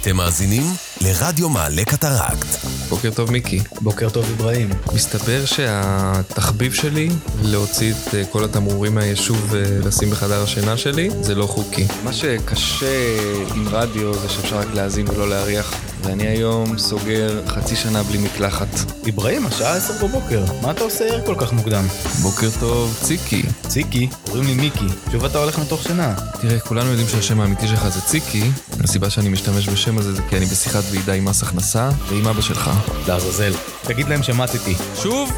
אתם מאזינים לרדיו מעלה קטרקט. בוקר טוב מיקי. בוקר טוב אברהים. מסתבר שהתחביב שלי להוציא את אה, כל התמרורים מהיישוב ולשים בחדר השינה שלי זה לא חוקי. מה שקשה עם רדיו זה שאפשר רק להאזין ולא להריח ואני היום סוגר חצי שנה בלי מקלחת. אברהים, השעה עשר בבוקר, מה אתה עושה ער כל כך מוקדם? בוקר טוב ציקי. ציקי, קוראים לי מיקי, שוב אתה הולך מתוך שינה. תראה, כולנו יודעים שהשם האמיתי שלך זה ציקי, הסיבה שאני משתמש בשם הזה זה כי אני בשיחת ועידה עם מס הכנסה ועם אבא שלך. לעזאזל. תגיד להם שמטתי. שוב?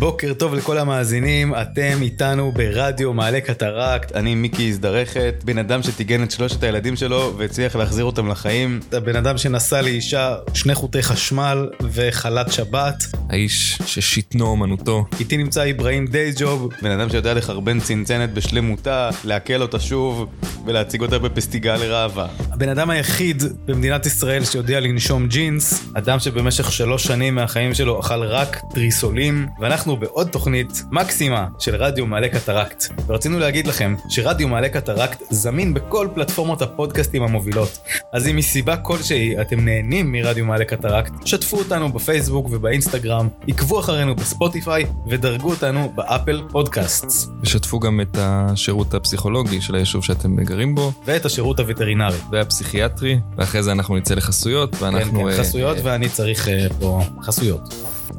בוקר טוב לכל המאזינים, אתם איתנו ברדיו מעלה קטרקט, אני מיקי הזדרכת, בן אדם שטיגן את שלושת הילדים שלו והצליח להחזיר אותם לחיים, הבן אדם שנשא לאישה שני חוטי חשמל וחלת שבת, האיש ששיטנו אומנותו. איתי נמצא אברהים דייג'וב, בן אדם שיודע לחרבן צנצנת בשלמותה, לעכל אותה שוב ולהציג אותה בפסטיגל לראווה. הבן אדם היחיד במדינת ישראל שיודע לנשום ג'ינס, אדם שבמשך שלוש שנים מהחיים שלו אכל רק תריסולים, ואנחנו בעוד תוכנית מקסימה של רדיו מעלה קטרקט. ורצינו להגיד לכם שרדיו מעלה קטרקט זמין בכל פלטפורמות הפודקאסטים המובילות. אז אם מסיבה כלשהי אתם נהנים מרדיו מעלה קטרקט, שתפו אותנו בפייסבוק ובאינסטגרם, עקבו אחרינו בספוטיפיי ודרגו אותנו באפל פודקאסטס. ושתפו גם את השירות הפסיכולוגי של היישוב שאתם גרים בו, ואת השירות הווטרינרי. והפסיכיאטרי, ואחרי זה אנחנו נצא לחסויות, ואנחנו... כן, כן, חסויות אה, ואני צריך אה, פה חסויות.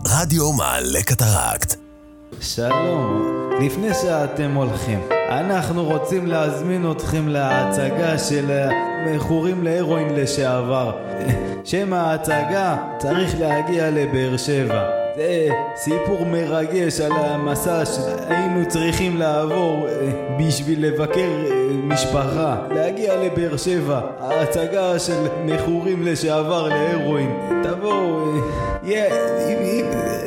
רדיו מעלה קטרקט. שלום, לפני שאתם הולכים, אנחנו רוצים להזמין אתכם להצגה של מכורים להרואין לשעבר. שם ההצגה צריך להגיע לבאר שבע. זה סיפור מרגש על המסע שהיינו צריכים לעבור אה, בשביל לבקר אה, משפחה. להגיע לבאר שבע, ההצגה של מכורים לשעבר להרואין. תבואו, אה, יהיה,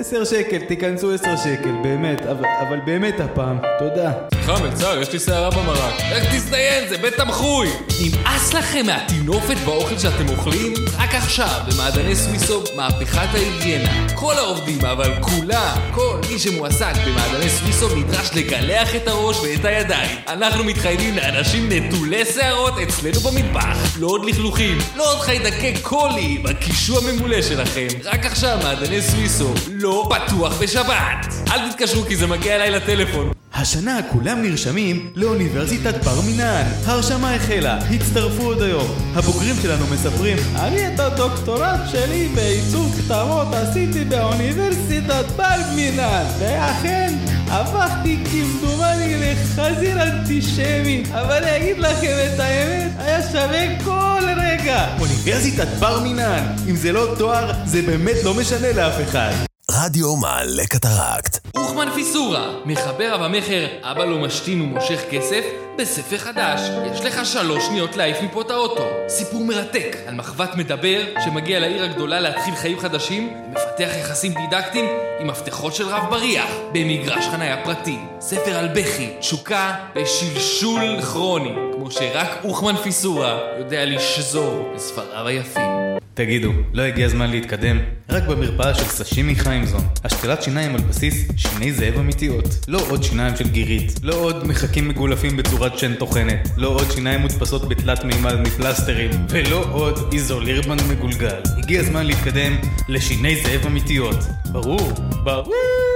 עשר שקל, תיכנסו עשר שקל, באמת, אבל באמת הפעם. תודה. סליחה מלצר, יש לי שערה במרק. רק תזדיין, זה בית תמחוי! נמאס לכם מהטינופת באוכל שאתם אוכלים? רק עכשיו, במעדני סוויסו, מהפכת ההיגיינה. כל העובדים, אבל כולם, כל מי שמועסק במעדני סוויסו נדרש לגלח את הראש ואת הידיים. אנחנו מתחייבים לאנשים נטולי שערות אצלנו במטבח. לא עוד לכלוכים, לא עוד חיידקי קולי בקישוע הממולא שלכם. רק עכשיו, מעדני סוויסו, לא פתוח בשבת. אל תתקשרו כי זה מגיע אליי לטלפון. השנה כולם נרשמים לאוניברסיטת בר מינן. ההרשמה החלה, הצטרפו עוד היום. הבוגרים שלנו מספרים, אני את הדוקטורט שלי בעיצוב כתבות עשיתי באוניברסיטת בר מינן. ואכן, הפכתי כמדומני לחזיר אנטישמי. אבל אני אגיד לכם את האמת, היה שווה כל רגע. אוניברסיטת בר מינן. אם זה לא תואר, זה באמת לא משנה לאף אחד. רדיו מעלה קטרקט. אוחמן פיסורה, מחבר המכר אבא לא משתין ומושך כסף, בספר חדש. יש לך שלוש שניות להעיף מפה את האוטו. סיפור מרתק על מחבת מדבר שמגיע לעיר הגדולה להתחיל חיים חדשים ומפתח יחסים דידקטיים עם מפתחות של רב בריח במגרש חניה פרטי. ספר על בכי, תשוקה ושלשול כרוני, כמו שרק אוחמן פיסורה יודע לשזור בספריו היפים. תגידו, לא הגיע הזמן להתקדם? רק במרפאה של סשימי חיימזון. השתלת שיניים על בסיס שיני זאב אמיתיות. לא עוד שיניים של גירית. לא עוד מחקים מגולפים בצורת שן טוחנת. לא עוד שיניים מודפסות בתלת מימד מפלסטרים. ולא עוד איזולירבן מגולגל. הגיע הזמן להתקדם לשיני זאב אמיתיות. ברור, ברור.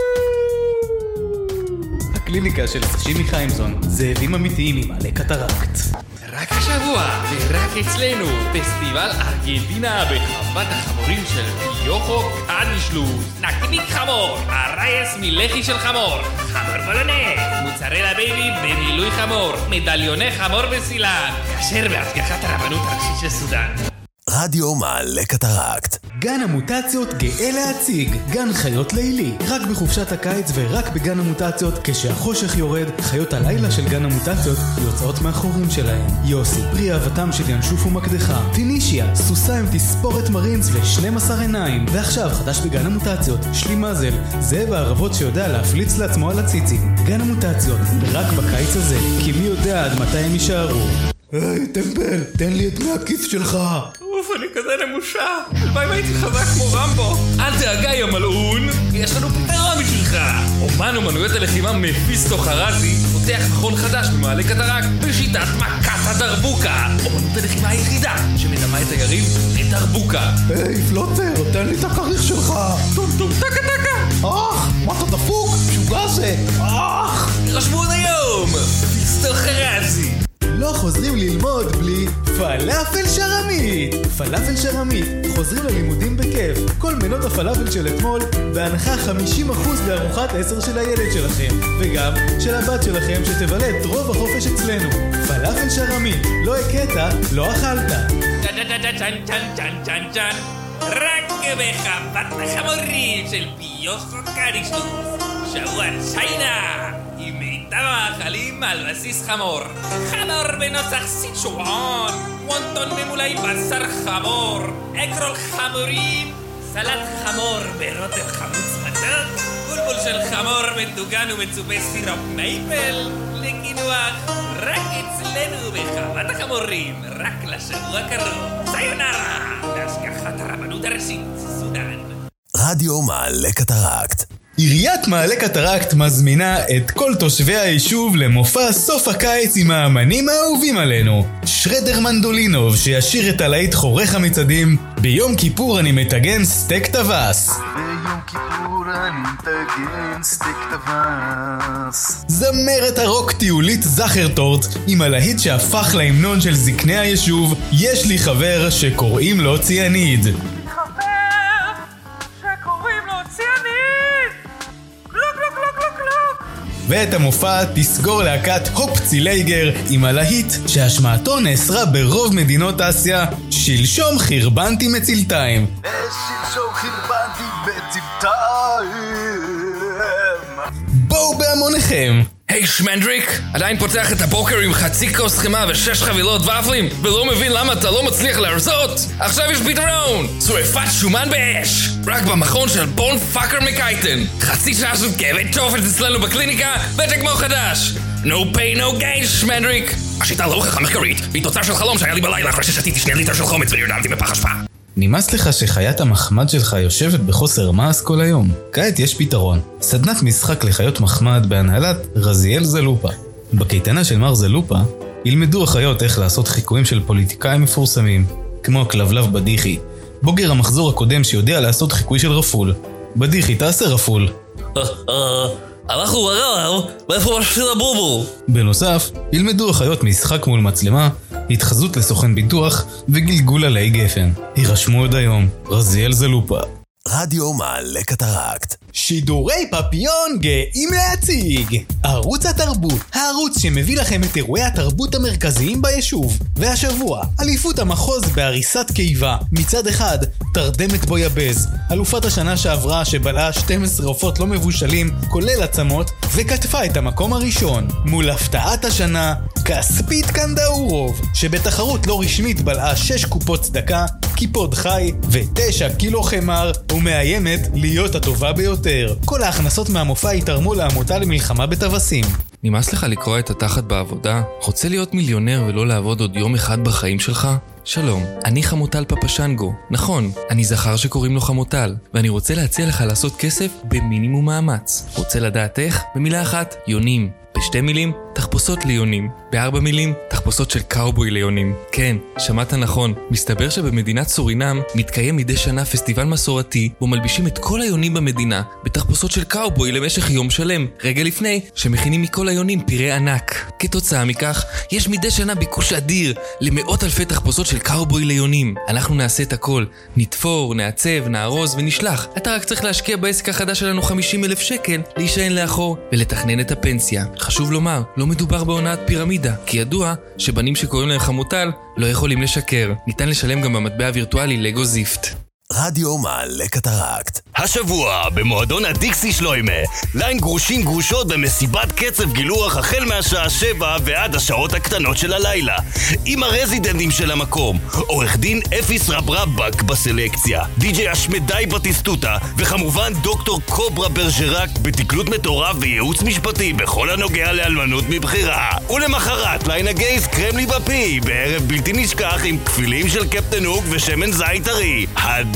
הקליניקה של סשימי חיימזון. זאבים אמיתיים עם עלי קטרקט. רק השבוע, ורק אצלנו, פסטיבל ארגנטינה בחוות החמורים של פיוכו קדישלוס. נקניק חמור, הרייס מלחי של חמור, חמור בולונז, מוצרלה בייבי במילוי חמור, מדליוני חמור בסילן, כשר בהשגחת הרבנות הראשית של סודאן. רדיו מעלה קטרקט. גן המוטציות גאה להציג. גן חיות לילי. רק בחופשת הקיץ ורק בגן המוטציות כשהחושך יורד חיות הלילה של גן המוטציות יוצאות מהחורים שלהם. יוסי פרי אהבתם של ינשוף ומקדחה. פינישיה סוסה עם תספורת מרינס ו-12 עיניים. ועכשיו חדש בגן המוטציות שלי מזל זאב הערבות שיודע להפליץ לעצמו על הציצים. גן המוטציות רק בקיץ הזה כי מי יודע עד מתי הם יישארו. היי טמבל תן לי את דמי הכיס שלך אוף, אני כזה נמושה. הלוואי והייתי חזק כמו רמבו. אל דאגה, יא מלעון. יש לנו פתרון בשבילך. אומן אומנויות הלחימה מפיסטו חרזי פותח מכון חדש במעלה קטרקט בשיטת מכת הדרבוקה. אומנות הלחימה היחידה שמדמה את היריב לדרבוקה. היי, פלוטר, תן לי את הכריך שלך. טום טום טקה טקה! אח, מה אתה דפוק? משוגע זה. אח! רשמו עוד היום! פיסטו חרזי! לא חוזרים ללמוד בלי פלאפל שרמית! פלאפל שרמית, חוזרים ללימודים בכיף. כל מנות הפלאפל של אתמול בהנחה 50% לארוחת 10 של הילד שלכם, וגם של הבת שלכם שתבלה את רוב החופש אצלנו. פלאפל שרמית, לא הכית, לא אכלת. רק בחוות החמורים של פיוסו קריסטוס שבוע צ'יינה עם מיטב המאכלים על בסיס חמור. חמור בנוסח סיצ'ואן וונטון ממולאי בשר חמור. אגרול חמורים. סלט חמור ברוטב חמוץ מתוק. בולבול של חמור מטוגן ומצופה סירופ מייפל. לקינוח רק אצלנו בחוות החמורים. רק לשבוע הקרוב. סיונרה! בהשגחת הרבנות הראשית סודאן רדיו מעלה קטרקט. עיריית מעלה קטרקט מזמינה את כל תושבי היישוב למופע סוף הקיץ עם האמנים האהובים עלינו. שרדר מנדולינוב שישיר את הלהיט חורך המצעדים ביום כיפור אני מטגן סטייק טווס. ביום כיפור אני מטגן סטייק טווס זמרת הרוק טיולית זכרטורט עם הלהיט שהפך להמנון של זקני היישוב יש לי חבר שקוראים לו ציאניד. ואת המופע תסגור להקת הופ צילייגר עם הלהיט שהשמעתו נאסרה ברוב מדינות אסיה. שלשום חרבנתי מצלתיים. שלשום חרבנתי בצבתיים בואו בהמוניכם! שמנדריק, עדיין פותח את הבוקר עם חצי כוס חמאה ושש חבילות ופלים ולא מבין למה אתה לא מצליח להרזות? עכשיו יש פתרון! שרפת שומן באש! רק במכון של בון פאקר מקייטן חצי שעה של כאבי תופת אצלנו בקליניקה וזה כמו חדש! No pay no gain שמנדריק! השיטה לא הוכחה מחקרית, והיא תוצר של חלום שהיה לי בלילה אחרי ששתיתי שני ליטר של חומץ ונרדמתי בפח אשפה נמאס לך שחיית המחמד שלך יושבת בחוסר מעש כל היום? כעת יש פתרון. סדנת משחק לחיות מחמד בהנהלת רזיאל זלופה. בקייטנה של מר זלופה ילמדו החיות איך לעשות חיקויים של פוליטיקאים מפורסמים, כמו הכלבלב בדיחי, בוגר המחזור הקודם שיודע לעשות חיקוי של רפול. בדיחי, תעשה רפול. אנחנו ברעב, ואיפה משפיל הבובו? בנוסף, ילמדו החיות משחק מול מצלמה, התחזות לסוכן ביטוח וגלגול עלי גפן. יירשמו עוד היום, רזיאל זלופה. רדיו מעלה קטרקט. שידורי פפיון גאים להציג! ערוץ התרבות, הערוץ שמביא לכם את אירועי התרבות המרכזיים ביישוב. והשבוע, אליפות המחוז בהריסת קיבה. מצד אחד, תרדמת בויבז, אלופת השנה שעברה שבלעה 12 עופות לא מבושלים, כולל עצמות, וקטפה את המקום הראשון. מול הפתעת השנה, כספית קנדאורוב, שבתחרות לא רשמית בלעה 6 קופות צדקה, קיפוד חי ו-9 קילו חמר, ומאיימת להיות הטובה ביותר. כל ההכנסות מהמופע ייתרמו לעמותה למלחמה בטווסים. נמאס לך לקרוע את התחת בעבודה? רוצה להיות מיליונר ולא לעבוד עוד יום אחד בחיים שלך? שלום, אני חמוטל פפשנגו. נכון, אני זכר שקוראים לו חמוטל, ואני רוצה להציע לך לעשות כסף במינימום מאמץ. רוצה לדעת איך? במילה אחת, יונים. בשתי מילים, תחפושות ליונים. בארבע מילים, תחפושות של קאובוי ליונים. כן, שמעת נכון. מסתבר שבמדינת סורינם מתקיים מדי שנה פסטיבל מסורתי, בו מלבישים את כל היונים במדינה בתחפושות של קאובוי למשך יום שלם, רגע לפני שמכינים מכל היונים פירי ענק. כתוצאה מכך, יש מדי שנה ביקוש אדיר למאות אלפי תחפושות של קאובוי ליונים. אנחנו נעשה את הכל. נתפור, נעצב, נארוז ונשלח. אתה רק צריך להשקיע בעסק החדש שלנו 50 אלף שקל, להישען לאחור ולתכנן את הפנסיה. חשוב לומר, לא מדובר בהונאת פירמידה, כי ידוע שבנים שקוראים להם חמוטל לא יכולים לשקר. ניתן לשלם גם במטבע הווירטואלי לגו זיפט. רדיו מעלה קטרקט. השבוע במועדון הדיקסי שלוימה, ליין גרושים גרושות במסיבת קצב גילוח החל מהשעה 7 ועד השעות הקטנות של הלילה. עם הרזידנטים של המקום, עורך דין אפיס רברבק בסלקציה, די.ג'יי אשמדי בטיסטוטה, וכמובן דוקטור קוברה ברג'רק בתקלוט מטורף וייעוץ משפטי בכל הנוגע לאלמנות מבחירה. ולמחרת ליין הגייז קרמלי בפי, בערב בלתי נשכח עם כפילים של קפטן הוק ושמן זית טרי.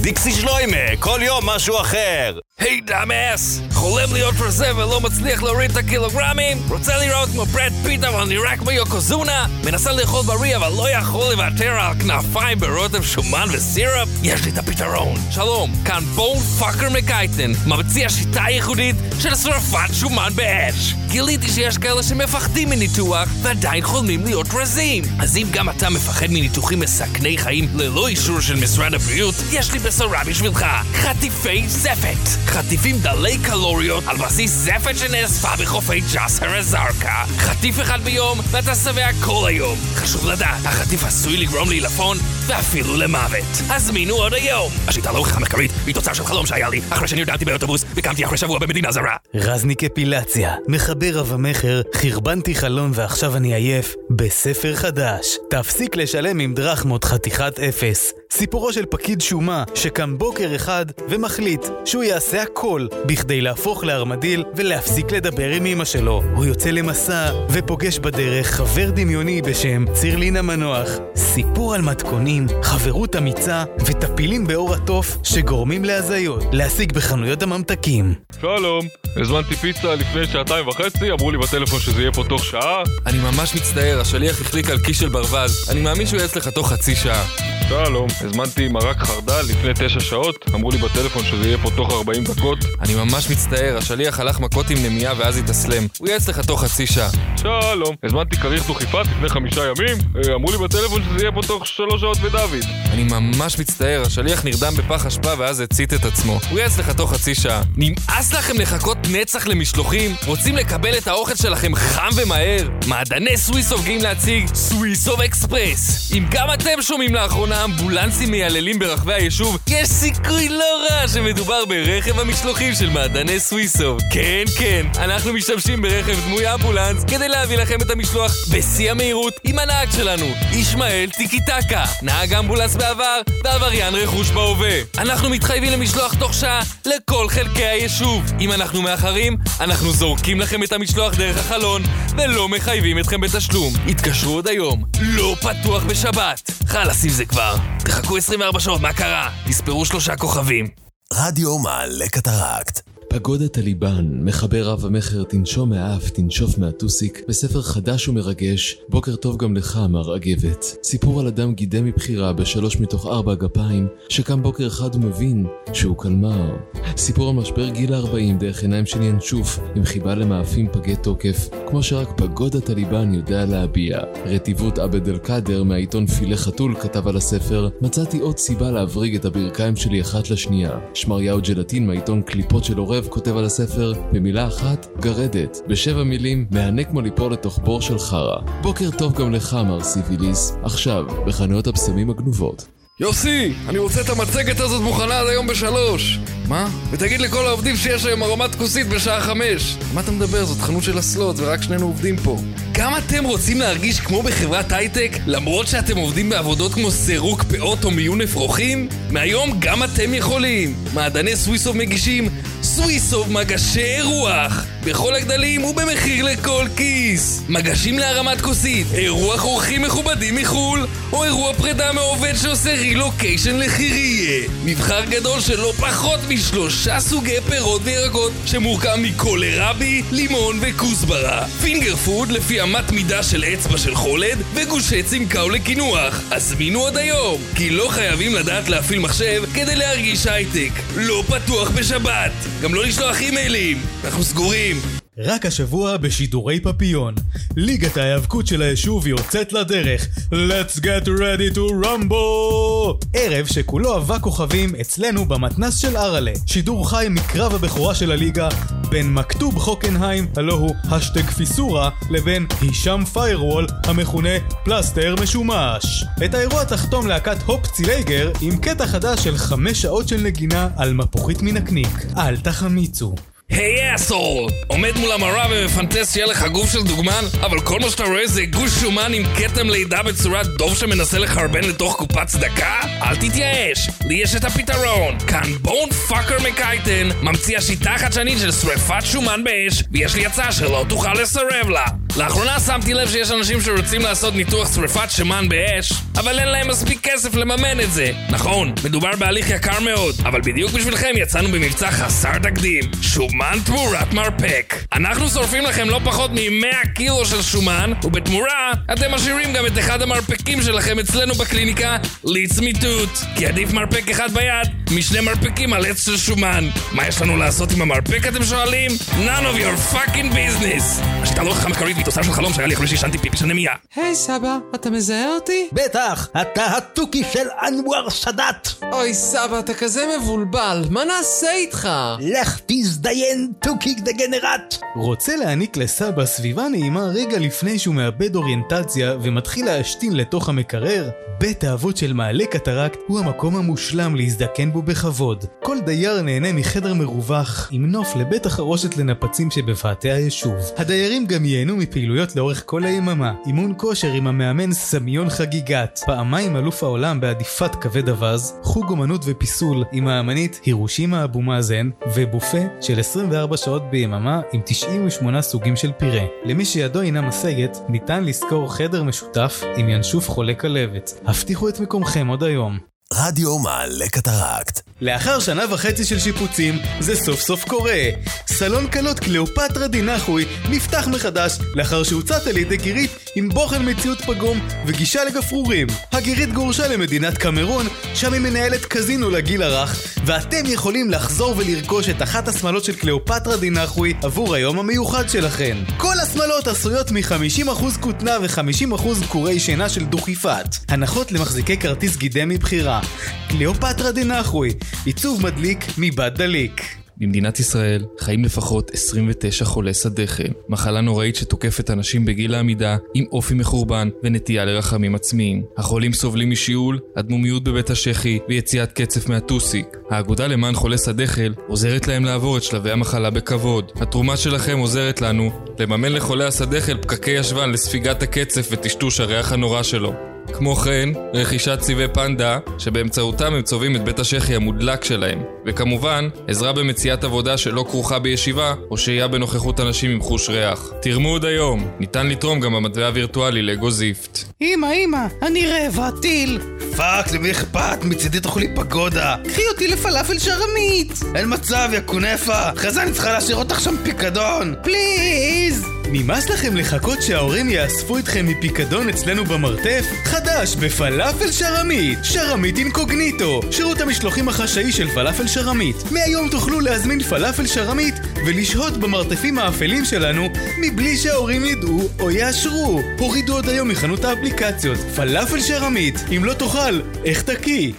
הדיקסי שלוימה, כל יום משהו אחר. היי dumbass! חולם להיות רזה ולא מצליח להוריד את הקילוגרמים? רוצה לראות כמו ברד פיט אבל נראה כמו יוקוזונה? מנסה לאכול בריא אבל לא יכול לוותר על כנפיים ברוטב שומן וסירופ? יש לי את הפתרון. שלום, כאן בון פאקר מקייטן, ממציא השיטה הייחודית של שרפת שומן באש. גיליתי שיש כאלה שמפחדים מניתוח ועדיין חולמים להיות רזים. אז אם גם אתה מפחד מניתוחים מסכני חיים ללא אישור של משרד הבריאות, יש לי בשורה בשבילך. חטיפי זפת. חטיפים דלי קלוריות על בסיס זפת שנאספה בחופי ג'סר א-זרקא. חטיף אחד ביום ואתה שבע כל היום. חשוב לדעת, החטיף עשוי לגרום לעילפון ואפילו למוות. הזמינו עוד היום. השיטה לא הוכחה מחקרית, היא תוצר של חלום שהיה לי אחרי שנרדמתי באוטובוס וקמתי אחרי שבוע במדינה זרה. רזניק אפילציה, מחבר רב המכר, חרבנתי חלון ועכשיו אני עייף, בספר חדש. תפסיק לשלם עם דרחמות חתיכת אפס. סיפורו של פקיד שומה שקם בוקר אחד ומחליט שהוא יעשה הכל בכדי להפוך לארמדיל ולהפסיק לדבר עם אמא שלו. הוא יוצא למסע ופוגש בדרך חבר דמיוני בשם צירלין המנוח. סיפור על מתכונים, חברות אמיצה וטפילים באור התוף שגורמים להזיות. להשיג בחנויות הממתקים. שלום, הזמנתי פיצה לפני שעתיים וחצי, אמרו לי בטלפון שזה יהיה פה תוך שעה. אני ממש מצטער, השליח החליק על כיס של ברווז. אני מאמין שהוא יהיה אצלך תוך חצי שעה. שלום, הזמנתי מרק חרדל לפני תשע שעות, אמרו לי בטלפון שזה יהיה פה תוך 40 דקות. אני ממש מצטער, השליח הלך מכות עם נמייה ואז התאסלם. הוא יהיה אצלך תוך חצי שעה. שלום, הזמנתי כריך דוכיפת לפני חמישה ימים, אה, אמרו לי בטלפון שזה יהיה פה תוך שלוש שעות ודוד. אני ממש מצטער, השליח נרדם בפח אשפה ואז הצית את עצמו. הוא יהיה אצלך תוך חצי שעה. נמאס לכם לחכות נצח למשלוחים? רוצים לקבל את האוכל שלכם חם ומהר? מעדני סוויסוף גאים להציג סוויסוף אקספרס. אם גם אתם שומעים לאחרונה אמבולנסים מייללים ברחבי היישוב, יש סיכוי לא רע שמדובר ברכב המשלוחים של מעדני סוויסוף. כן, כן, אנחנו משתמשים ברכב דמוי אמבולנס כדי להביא לכם את המשלוח בשיא המהירות עם הנהג שלנו, ישמעאל טיקי טקה, נהג אמבולנס בעבר ועבריין רכוש בהווה. אנחנו מתחייבים למשלוח תוך שעה לכל חלקי היישוב. אם אנחנו מאחרים, אנחנו זורקים לכם את המשלוח דרך החלון ולא מחייבים אתכם בתשלום. התקשרו עוד היום, לא פתוח בשבת. חלאס עם זה כבר. תחכו 24 שעות, מה קרה? תספרו שלושה כוכבים. רדיו מעלה קטרקט. פגודה טליבן, מחבר רב המכר תנשום מהאף, תנשוף מהטוסיק, בספר חדש ומרגש, בוקר טוב גם לך, מר אגבת. סיפור על אדם גידם מבחירה בשלוש מתוך ארבע גפיים, שקם בוקר אחד ומבין שהוא קלמר. סיפור על משבר גיל ה-40 דרך עיניים של ינשוף, עם חיבה למאפים פגי תוקף, כמו שרק פגודה טליבן יודע להביע. רטיבות עבד אל קאדר מהעיתון פילה חתול כתב על הספר, מצאתי עוד סיבה להבריג את הברכיים שלי אחת לשנייה. שמריהו ג'לטין מהעיתון קליפות של עורב כותב על הספר, במילה אחת, גרדת. בשבע מילים, מהנה כמו ליפול לתוך בור של חרא. בוקר טוב גם לך, מר סיביליס. עכשיו, בחנויות הבשמים הגנובות. יוסי, אני רוצה את המצגת הזאת מוכנה עד היום בשלוש. מה? ותגיד לכל העובדים שיש היום ארומת כוסית בשעה חמש. מה אתה מדבר? זאת חנות של אסלות, ורק שנינו עובדים פה. גם אתם רוצים להרגיש כמו בחברת הייטק, למרות שאתם עובדים בעבודות כמו סירוק פאות או מיון אפרוחים? מהיום גם אתם יכולים. מעדני סוויסוב מגישים סוויסוב מגשי אירוח בכל הגדלים ובמחיר לכל כיס. מגשים להרמת כוסית, אירוח אורחים מכובדים מחו"ל. או אירוע פרידה מעובד שעושה רילוקיישן לחירייה מבחר גדול של לא פחות משלושה סוגי פירות וירקות שמורכב מקולרבי, לימון וכוסברה. finger food לפי אמת מידה של אצבע של חולד וגושי צמקאו לקינוח. הזמינו עוד היום כי לא חייבים לדעת להפעיל מחשב כדי להרגיש הייטק. לא פתוח בשבת גם לא לשלוח אימיילים. אנחנו סגורים רק השבוע בשידורי פפיון. ליגת ההיאבקות של היישוב יוצאת לדרך. Let's get ready to rumble! ערב שכולו אבק כוכבים אצלנו במתנס של אראלה. שידור חי מקרב הבכורה של הליגה בין מכתוב חוקנהיים, הלא הוא השטג פיסורה, לבין הישאם פיירוול, המכונה פלסטר משומש. את האירוע תחתום להקת הופ צילייגר עם קטע חדש של חמש שעות של נגינה על מפוחית מנקניק. אל תחמיצו. היי אסול! עומד מול המראה ומפנטס שיהיה לך גוף של דוגמן, אבל כל מה שאתה רואה זה גוש שומן עם כתם לידה בצורת דוב שמנסה לחרבן לתוך קופת צדקה? אל תתייאש, לי יש את הפתרון. כאן בון פאקר מקייטן, ממציא השיטה החדשנית של שרפת שומן באש, ויש לי הצעה שלא תוכל לסרב לה. לאחרונה שמתי לב שיש אנשים שרוצים לעשות ניתוח שריפת שומן באש, אבל אין להם מספיק כסף לממן את זה. נכון, מדובר בהליך יקר מאוד, אבל בדיוק בשבילכם יצאנו במבצע חסר תקדים. שומן תמורת מרפק. אנחנו שורפים לכם לא פחות מ-100 קילו של שומן, ובתמורה אתם משאירים גם את אחד המרפקים שלכם אצלנו בקליניקה, ליץ מיטוט. כי עדיף מרפק אחד ביד משני מרפקים על עץ של שומן. מה יש לנו לעשות עם המרפק אתם שואלים? none of your fucking business. השיטה לא והיא תוצר של חלום שהיה לי אחרי שעישנתי פיפי של נמייה. היי סבא, אתה מזהה אותי? בטח, אתה התוכי של אנואר סאדאת. אוי סבא, אתה כזה מבולבל, מה נעשה איתך? לך תזדיין, תוכי דגנרט. רוצה להעניק לסבא סביבה נעימה רגע לפני שהוא מאבד אוריינטציה ומתחיל להשתין לתוך המקרר? בית האבות של מעלה קטרקט הוא המקום המושלם להזדקן בו בכבוד. כל דייר נהנה מחדר מרווח עם נוף לבית החרושת לנפצים שבפאתי היישוב. הדיירים גם ייהנו מפעילויות לאורך כל היממה. אימון כושר עם המאמן סמיון חגיגת, פעמיים אלוף העולם בהדיפת כבד אווז, חוג אומנות ופיסול עם האמנית הירושימה אבו מאזן, ובופה של 24 שעות ביממה עם 98 סוגים של פירה. למי שידו אינה משגת, ניתן לשכור חדר משותף עם ינשוף חולה כלבת. הבטיחו את מקומכם עוד היום. רדיו מעלה קטרקט. לאחר שנה וחצי של שיפוצים, זה סוף סוף קורה. סלון כלות קליאופטרה דינחוי נפתח מחדש לאחר שהוצת על ידי גירית עם בוחן מציאות פגום וגישה לגפרורים. הגירית גורשה למדינת קמרון, שם היא מנהלת קזינו לגיל הרך, ואתם יכולים לחזור ולרכוש את אחת השמלות של קליאופטרה דינחוי עבור היום המיוחד שלכם. כל השמלות עשויות מ-50% כותנה ו-50% קורי שינה של דוכיפת. הנחות למחזיקי כרטיס גידי מבחירה. קליאופטרה דינחוי, עיצוב מדליק מבד דליק. במדינת ישראל חיים לפחות 29 חולי סדכם, מחלה נוראית שתוקפת אנשים בגיל העמידה עם אופי מחורבן ונטייה לרחמים עצמיים. החולים סובלים משיעול, אדמומיות בבית השחי ויציאת קצף מהטוסיק. האגודה למען חולי סדכל עוזרת להם לעבור את שלבי המחלה בכבוד. התרומה שלכם עוזרת לנו לממן לחולי הסדכל פקקי ישבן לספיגת הקצף וטשטוש הריח הנורא שלו. כמו כן, רכישת צבעי פנדה, שבאמצעותם הם צובעים את בית השחי המודלק שלהם. וכמובן, עזרה במציאת עבודה שלא כרוכה בישיבה, או שהייה בנוכחות אנשים עם חוש ריח. תרמו עוד היום, ניתן לתרום גם במטבע הווירטואלי לגו זיפט. אמא, אמא, אני רעבה, טיל. fuck, למי אכפת? מצידי תאכלו לי פגודה. קחי אותי לפלאפל שרמית. אין מצב, יא קונפה. אחרי זה אני צריכה להשאיר אותך שם פיקדון. please. נמאס לכם לחכות שההורים יאספו אתכם מפיקדון אצלנו במרתף? חדש בפלאפל שרמית! שרמית אינקוגניטו! שירות המשלוחים החשאי של פלאפל שרמית. מהיום תוכלו להזמין פלאפל שרמית ולשהות במרתפים האפלים שלנו מבלי שההורים ידעו או יאשרו. הורידו עוד היום מחנות האפליקציות. פלאפל שרמית. אם לא תאכל, איך תקיא?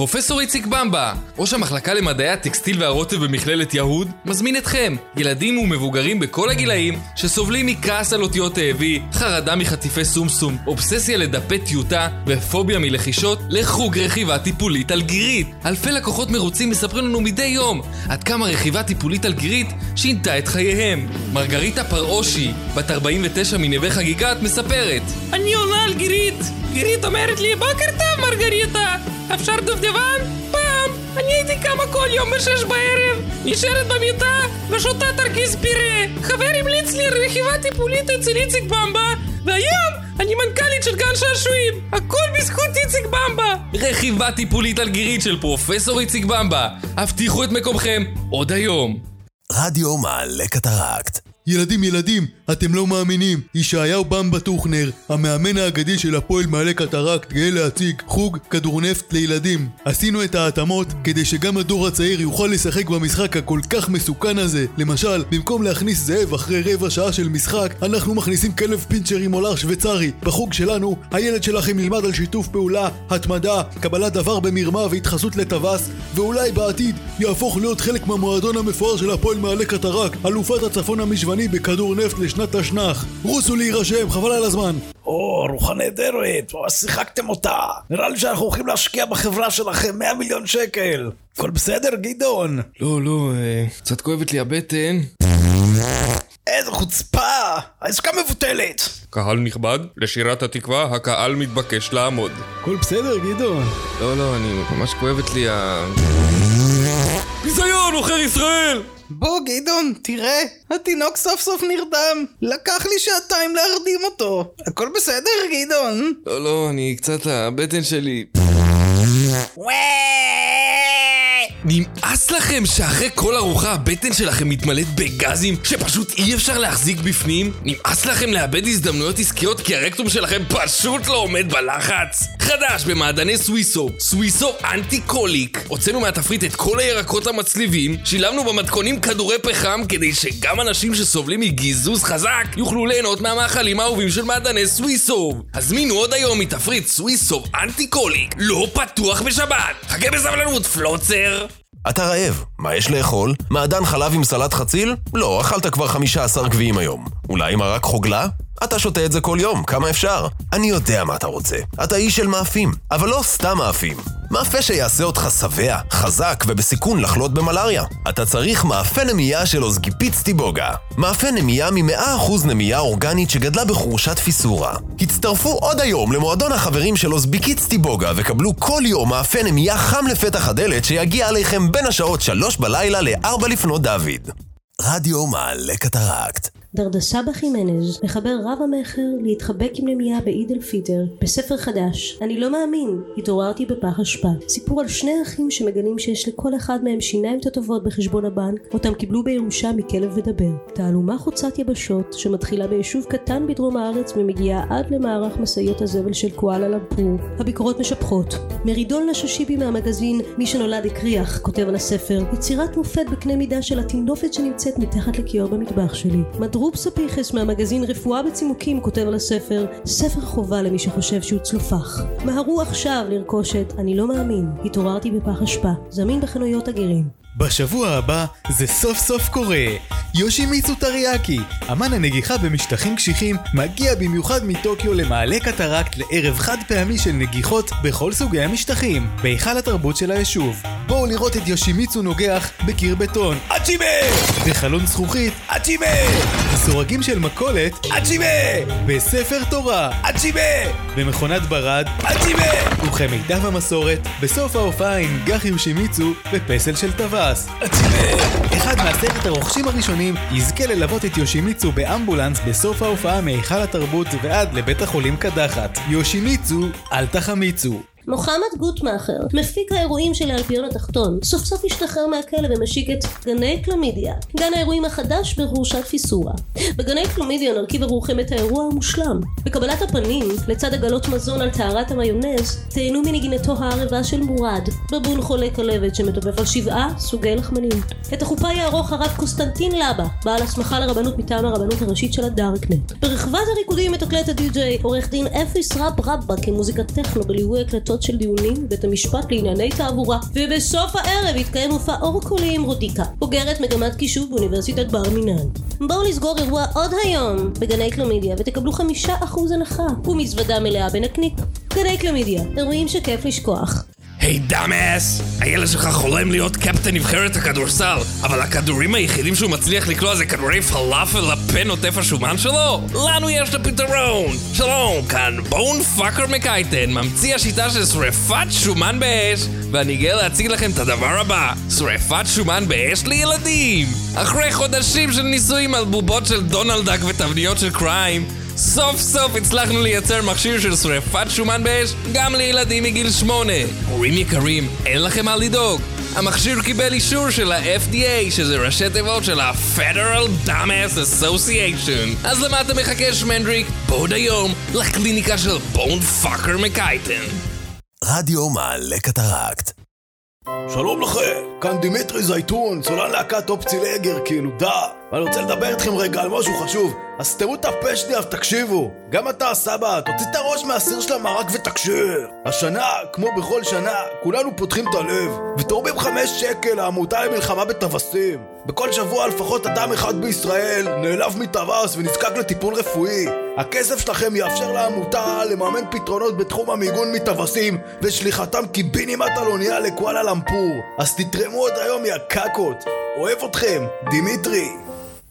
פרופסור איציק במבה, ראש המחלקה למדעי הטקסטיל והרוטב במכללת יהוד, מזמין אתכם, ילדים ומבוגרים בכל הגילאים, שסובלים מכעס על אותיות האבי, חרדה מחטיפי סומסום, אובססיה לדפי טיוטה ופוביה מלחישות, לחוג רכיבה טיפולית על גירית. אלפי לקוחות מרוצים מספרים לנו מדי יום עד כמה רכיבה טיפולית על גירית שינתה את חייהם. מרגריטה פרעושי, בת 49 מנווה חגיגת, מספרת אני עולה על גירית! גירית אומרת לי בוקר טוב מרגריטה! אפשר דובדבן? פעם! אני הייתי קמה כל יום בשש בערב, נשארת במיטה ושותה תרכיז פירה. חבר המליץ לי רכיבה טיפולית אצל איציק במבה, והיום אני מנכ"לית של גן שעשועים. הכל בזכות איציק במבה. רכיבה טיפולית על גירית של פרופסור איציק במבה. הבטיחו את מקומכם עוד היום. רדיו מעלה קטרקט. ילדים, ילדים, אתם לא מאמינים. ישעיהו במבה טוכנר, המאמן האגדי של הפועל מעלה קטרקט, גאה להציג חוג כדורנפט לילדים. עשינו את ההתאמות כדי שגם הדור הצעיר יוכל לשחק במשחק הכל כך מסוכן הזה. למשל, במקום להכניס זאב אחרי רבע שעה של משחק, אנחנו מכניסים כלב פינצ'ר עם עולר שוויצרי. בחוג שלנו, הילד שלכם ילמד על שיתוף פעולה, התמדה, קבלת דבר במרמה והתחזות לטווס, ואולי בעתיד יהפוך להיות חלק מהמועדון המפואר של הפועל מעלה קטרקט, אלופת הצפון המשוני בכדור נפט לשנת תשנ"ח. רוצו להירשם, חבל על הזמן. או, רוחה נהדרת, ממש שיחקתם אותה. נראה לי שאנחנו הולכים להשקיע בחברה שלכם 100 מיליון שקל. הכל בסדר, גדעון? לא, לא, אה, קצת כואבת לי הבטן. איזה חוצפה! העסקה מבוטלת! קהל נכבד, לשירת התקווה הקהל מתבקש לעמוד. הכל בסדר, גדעון? לא, לא, אני ממש כואבת לי ה... ביזיון! עוכר ישראל! בוא, גדעון, תראה, התינוק סוף סוף נרדם. לקח לי שעתיים להרדים אותו. הכל בסדר, גדעון? לא, לא, אני קצת, הבטן שלי... נמאס לכם שאחרי כל ארוחה הבטן שלכם מתמלאת בגזים שפשוט אי אפשר להחזיק בפנים? נמאס לכם לאבד הזדמנויות עסקיות כי הרקטום שלכם פשוט לא עומד בלחץ? חדש במעדני סוויסו, סוויסו אנטי קוליק. הוצאנו מהתפריט את כל הירקות המצליבים, שילבנו במתכונים כדורי פחם כדי שגם אנשים שסובלים מגיזוז חזק יוכלו ליהנות מהמאכלים האהובים של מעדני סוויסו. הזמינו עוד היום מתפריט סוויסו אנטי קוליק, לא פתוח בשבת. חכה בסבלנות, פלוצר! אתה רעב, מה יש לאכול? מעדן חלב עם סלט חציל? לא, אכלת כבר 15 גביעים היום. אולי מרק חוגלה? אתה שותה את זה כל יום, כמה אפשר? אני יודע מה אתה רוצה. אתה איש של מאפים, אבל לא סתם מאפים. מאפה שיעשה אותך שבע, חזק ובסיכון לחלות במלאריה. אתה צריך מאפה נמייה של אוזגיפיץ טיבוגה. מאפה נמייה מ-100% נמייה אורגנית שגדלה בחורשת פיסורה. הצטרפו עוד היום למועדון החברים של אוזביקיץ טיבוגה וקבלו כל יום מאפה נמייה חם לפתח הדלת שיגיע עליכם בין השעות 3 בלילה ל-4 לפנות דוד. רדיו מעלה קטרקט דרדסבא חימנז מחבר רב המכר להתחבק עם נמייה בעיד אל פיטר בספר חדש. אני לא מאמין התעוררתי בפח אשפה סיפור על שני אחים שמגלים שיש לכל אחד מהם שיניים תותבות בחשבון הבנק אותם קיבלו בירושה מכלב ודבר. תעלומה חוצת יבשות שמתחילה ביישוב קטן בדרום הארץ ומגיעה עד למערך משאיות הזבל של קואלה למפור. הביקורות משבחות. מרידול נששיבי מהמגזין מי שנולד הקריח כותב על הספר. יצירת מופת בקנה מידה של הטינופת שנמצאת מתחת לכיור במטבח שלי דרופ ספיחס מהמגזין רפואה בצימוקים כותב על הספר ספר חובה למי שחושב שהוא צלופח. מהרו עכשיו לרכוש את אני לא מאמין, התעוררתי בפח אשפה, זמין בחנויות הגרים. בשבוע הבא זה סוף סוף קורה. יושימיצו טריאקי, אמן הנגיחה במשטחים קשיחים, מגיע במיוחד מטוקיו למעלה קטרקט לערב חד פעמי של נגיחות בכל סוגי המשטחים, בהיכל התרבות של היישוב. בואו לראות את יושימיצו נוגח בקיר בטון, אצ'יבה! בחלון זכוכית, אצ'יבה! סורגים של מכולת, אצ'יבה! בספר תורה, אצ'יבה! במכונת ברד, אצ'יבה! וכמיטב המסורת, בסוף ההופעה עם גח יושימיצו בפסל של טווס. אחד מעשרת הרוכשים הראשונים יזכה ללוות את יושימיצו באמבולנס בסוף ההופעה מהיכל התרבות ועד לבית החולים קדחת. יושימיצו, אל תחמיצו. מוחמד גוטמאכר, מפיק האירועים של האלפיון התחתון, סוף סוף השתחרר מהכלא ומשיק את גני קלמידיה, גן האירועים החדש בחורשת פיסורה. בגני קלמידיה נרכיב עבורכם את האירוע המושלם. בקבלת הפנים, לצד עגלות מזון על טהרת המיונז, תהנו מנגינתו הערבה של מורד, בבון חולה כלבת שמתופף על שבעה סוגי לחמנים. את החופה יערוך הרב קוסטנטין לבה, בעל הסמכה לרבנות מטעם הרבנות הראשית של הדארקנט. ברחבת הריקודים מתקלט הדי-ג'יי עורך דין אפיס רב רבא כמוזיקת טכנו בליווי הקלטות של דיונים בבית המשפט לענייני תעבורה ובסוף הערב יתקיים מופע אור קולי עם רודיקה בוגרת מגמת קישוב באוניברסיטת בר מינן. בואו לסגור אירוע עוד היום. בגני קלמידיה ותקבלו חמישה אחוז הנחה. ומזוודה מלאה בנקניק. גני קלמידיה אירועים שכיף לשכוח היי dumbass! הילד שלך חולם להיות קפטן נבחרת הכדורסל אבל הכדורים היחידים שהוא מצליח לקלוע זה כדורי פלאפל לפה נוטף השומן שלו? לנו יש את הפתרון! שלום, כאן בון פאקר מקייטן, ממציא השיטה של שריפת שומן באש ואני גאה להציג לכם את הדבר הבא שריפת שומן באש לילדים! אחרי חודשים של ניסויים על בובות של דונלדק ותבניות של קריים סוף סוף הצלחנו לייצר מכשיר של שריפת שומן באש גם לילדים מגיל שמונה. הורים יקרים, אין לכם מה לדאוג. המכשיר קיבל אישור של ה-FDA, שזה ראשי תיבות של ה-Federal Dumbass Association. אז למה אתה מחכה שמנדריק? בואו היום לקליניקה של בון פאקר מקייטן. רדיו מעלה קטרקט שלום לכם, כאן דימיטרי זייטון, סולן להקת אופצי לגר, כאילו דה. ואני רוצה לדבר איתכם רגע על משהו חשוב. אז תראו את הפה שנייה ותקשיבו. גם אתה, סבא, תוציא את הראש מהסיר של המרק ותקשיב. השנה, כמו בכל שנה, כולנו פותחים את הלב. ותורמים חמש שקל לעמותה למלחמה בטווסים. בכל שבוע לפחות אדם אחד בישראל נעלב מטווס ונזקק לטיפול רפואי. הכסף שלכם יאפשר לעמותה לממן פתרונות בתחום המיגון מטווסים ושליחתם קיבינימט על אונייה לקואלה למפור. אז תתרמו עוד היום, יא קקות. אוהב אתכם, דימיטרי.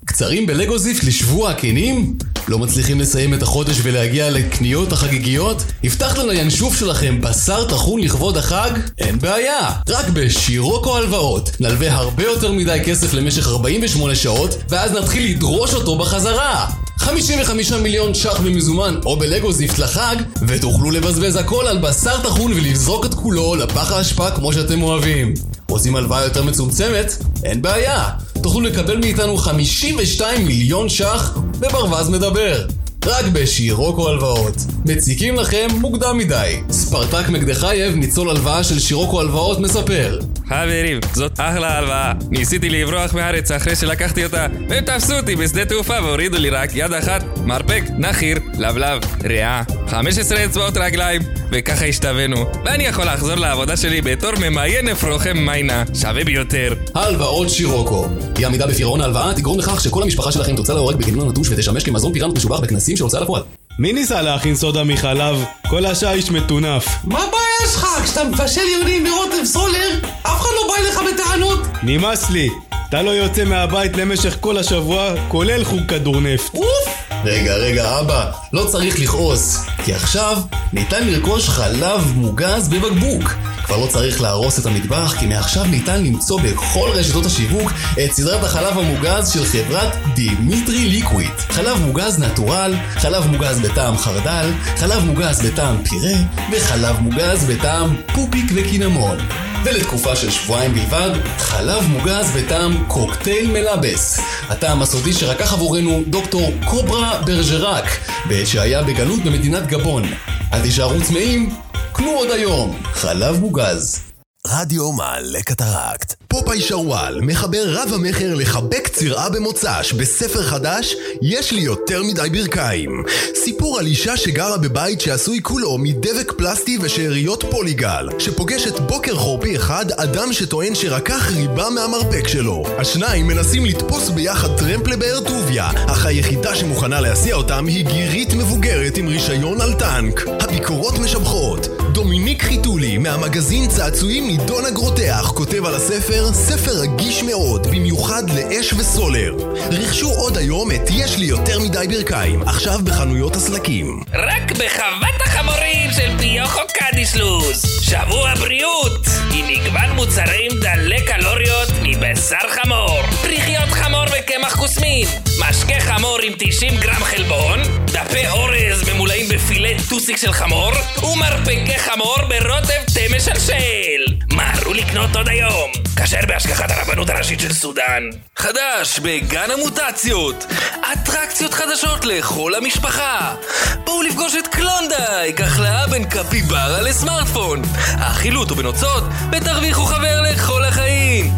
קצרים בלגו זיפט לשבוע הכנים? לא מצליחים לסיים את החודש ולהגיע לקניות החגיגיות? הבטחתם לינשוף שלכם בשר טחון לכבוד החג? אין בעיה! רק בשירוקו הלוואות. נלווה הרבה יותר מדי כסף למשך 48 שעות, ואז נתחיל לדרוש אותו בחזרה! 55 מיליון ש"ח במזומן או בלגו זיפט לחג, ותוכלו לבזבז הכל על בשר טחון ולזרוק את כולו לפח האשפה כמו שאתם אוהבים. רוצים הלוואה יותר מצומצמת? אין בעיה. תוכלו לקבל מאיתנו 52 מיליון ש"ח וברווז מדבר. רק בשירוקו הלוואות. מציקים לכם מוקדם מדי. ספרטק מקדחייב, ניצול הלוואה של שירוקו הלוואות, מספר. חברים, זאת אחלה הלוואה. ניסיתי לברוח מהארץ אחרי שלקחתי אותה, והם תפסו אותי בשדה תעופה והורידו לי רק יד אחת, מרפק, נחיר, לבלב, ריאה, 15 אצבעות רגליים, וככה השתווינו. ואני יכול לחזור לעבודה שלי בתור ממיין אפרוחם מיינה, שווה ביותר. הלוואות שירוקו. אי עמידה בפירעון ההלוואה תגרום לכך שכל המשפחה שלכם תוצא להורג בגינון נטוש ותשמש כמזון פיראנט משובח בכנסים של הוצאה לפועל. מי ניסה להכין סודה מחלב? כל השיש מטונף. מה הבעיה שלך? כשאתה מבשל יונים מרוטב סולר, אף אחד לא בא אליך בטענות. נמאס לי. אתה לא יוצא מהבית למשך כל השבוע, כולל חוג כדור נפט. אוף! רגע, רגע, אבא, לא צריך לכעוס, כי עכשיו ניתן לרכוש חלב מוגז בבקבוק. כבר לא צריך להרוס את המטבח, כי מעכשיו ניתן למצוא בכל רשתות השיווק את סדרת החלב המוגז של חברת דימיטרי ליקוויט. חלב מוגז natural, חלב מוגז בטעם חרדל, חלב מוגז בטעם פירה, וחלב מוגז בטעם פופיק וקינמון. ולתקופה של שבועיים בלבד, חלב מוגז בטעם קוקטייל מלאבס. הטעם הסודי שרקח עבורנו דוקטור קוברה ברג'רק, בעת שהיה בגלות במדינת גבון. אל תישארו צמאים, קנו עוד היום, חלב מוגז. רדיו מעלה קטרקט. פופאי שרוואל מחבר רב המכר לחבק צירעה במוצ"ש בספר חדש יש לי יותר מדי ברכיים. סיפור על אישה שגרה בבית שעשוי כולו מדבק פלסטי ושאריות פוליגל שפוגשת בוקר חורפי אחד אדם שטוען שרקח ריבה מהמרפק שלו. השניים מנסים לתפוס ביחד טרמפ לבאר טוביה אך היחידה שמוכנה להסיע אותם היא גירית מבוגרת עם רישיון על טנק. הביקורות משבחות דומיניק חיתולי מהמגזין צעצועים נידון הגרותח כותב על הספר ספר רגיש מאוד, במיוחד לאש וסולר. רכשו עוד היום את יש לי יותר מדי ברכיים, עכשיו בחנויות הסלקים. רק בחוות החמורים של פיוכו קדישלוס. שבוע בריאות, עם מגוון מוצרים דלי קלוריות מבשר חמור. פריחיות חמור וקמח כוסמין. משקה חמור עם 90 גרם חלבון. דפי אורז ממולאים בפילה טוסיק של חמור. ומרפקי חמור ברוטב תה משלשל. מהרו לקנות עוד היום. כשר בהשגחת הרבנות הראשית של סודאן. חדש בגן המוטציות. אטרקציות חדשות לכל המשפחה. בואו לפגוש את קלונדייק, החלאה בין קפיברה לסמארטפון. החילוט ובנוצות, ותרוויחו חבר לכל החיים.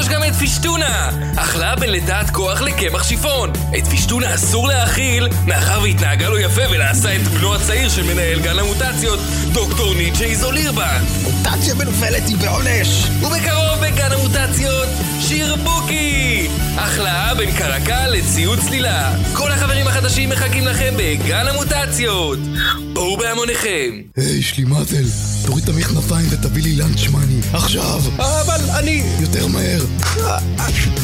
לפגוש גם את פישטונה, החלאה בין לטעת כוח לקמח שיפון. את פישטונה אסור להאכיל, מאחר והתנהגה לו יפה ולעשה את בנו הצעיר של מנהל גן המוטציות, דוקטור ניטשה איזולירבן. מוטציה מנופלת היא בעונש! ובקרוב בגן המוטציות, שיר בוקי! החלאה בין קרקל לציוד צלילה. כל החברים החדשים מחכים לכם בגן המוטציות. בואו בהמוניכם. היי, יש לי מאזל. תוריד את המכנפיים ותביא לי לאנץ' מאני. עכשיו! אבל אני... יותר מהר.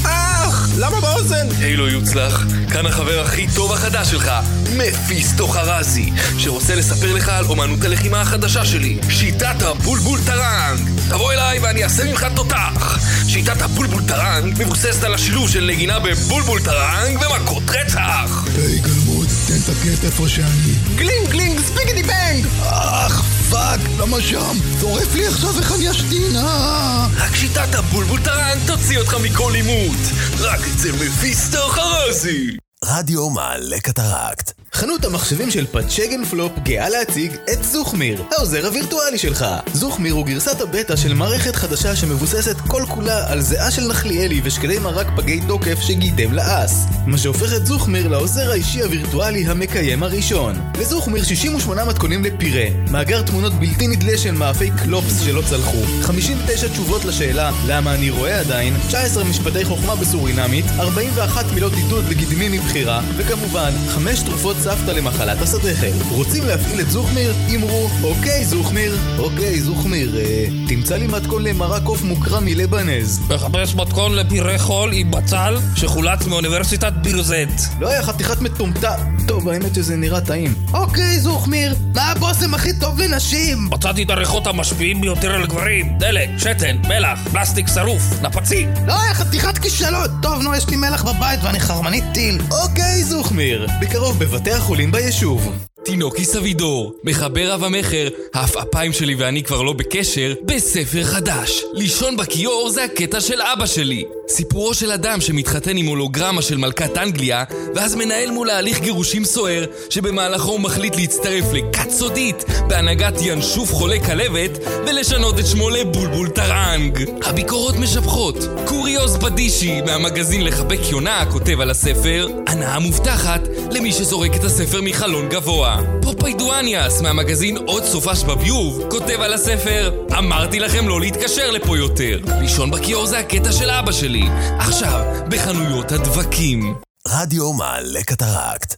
אך! למה באוזן? היי לא יוצלח, כאן החבר הכי טוב החדש שלך, מפיסטו חרזי, שרוצה לספר לך על אומנות הלחימה החדשה שלי, שיטת הבולבול טראנג. תבוא אליי ואני אעשה ממך תותח. שיטת הבולבול טראנג מבוססת על השילוב של נגינה בבולבול טראנג ומכות רצח. היי גלמוד, תן את הקט איפה שאני. גלינג גלינג ספיגדי בנג! אך, פאק, למה שם? שורף לי עכשיו איך אני אשתין, אה! רק שיטת הבולבול טראנג תוציא אותך מכל עימות. רק אצל מפיסטו חרזי. רדיו מעלה קטרקט. חנות המחשבים של פצ'גן פלופ גאה להציג את זוכמיר, העוזר הווירטואלי שלך. זוכמיר הוא גרסת הבטא של מערכת חדשה שמבוססת כל כולה על זיעה של נחליאלי ושקלי מרק פגי תוקף שגידם לאס. מה שהופך את זוכמיר לעוזר האישי הווירטואלי המקיים הראשון. לזוכמיר 68 מתכונים לפירה, מאגר תמונות בלתי נדלה של מאפי קלופס שלא צלחו, 59 תשובות לשאלה למה אני רואה עדיין, 19 משפטי חוכמה בסורינמית, 41 מילות עידוד לגידמי מבחירה, וכמובן, 5 תרופות נחשפת למחלת השכל. רוצים להפעיל את זוכמיר? אמרו, אוקיי זוכמיר. אוקיי זוכמיר, אה, תמצא לי מתכון למרק עוף מוקרם מלבנז. מחפש מתכון לפירה חול עם בצל שחולץ מאוניברסיטת בירזט. לא היה חתיכת מטומטם. טוב, האמת שזה נראה טעים. אוקיי, זוכמיר, מה הבושם הכי טוב לנשים? מצאתי את הריחות המשפיעים ביותר על גברים. דלק, שתן, מלח, פלסטיק שרוף, נפצים. לא היה חתיכת כישלון. טוב, נו, יש לי מלח בבית ואני חרמנית טיל. אוקיי, זוכמיר. בקרוב בבתי החולים ביישוב. תינוקי סבידור, מחבר רב המכר, העפעפיים שלי ואני כבר לא בקשר, בספר חדש. לישון בכיור זה הקטע של אבא שלי. סיפורו של אדם שמתחתן עם הולוגרמה של מלכת אנגליה, ואז מנהל מולה הליך גירושים סוער, שבמהלכו הוא מחליט להצטרף לכת סודית, בהנהגת ינשוף חולה כלבת, ולשנות את שמו לבולבול טראנג. הביקורות משבחות. קוריוז בדישי מהמגזין לחבק יונה כותב על הספר, הנאה מובטחת למי שזורק את הספר מחלון גבוה. פופיידואניאס מהמגזין עוד סופש בביוב כותב על הספר אמרתי לכם לא להתקשר לפה יותר. לישון בכיור זה הקטע של אבא שלי. עכשיו, בחנויות הדבקים. רדיו מעלה קטרקט.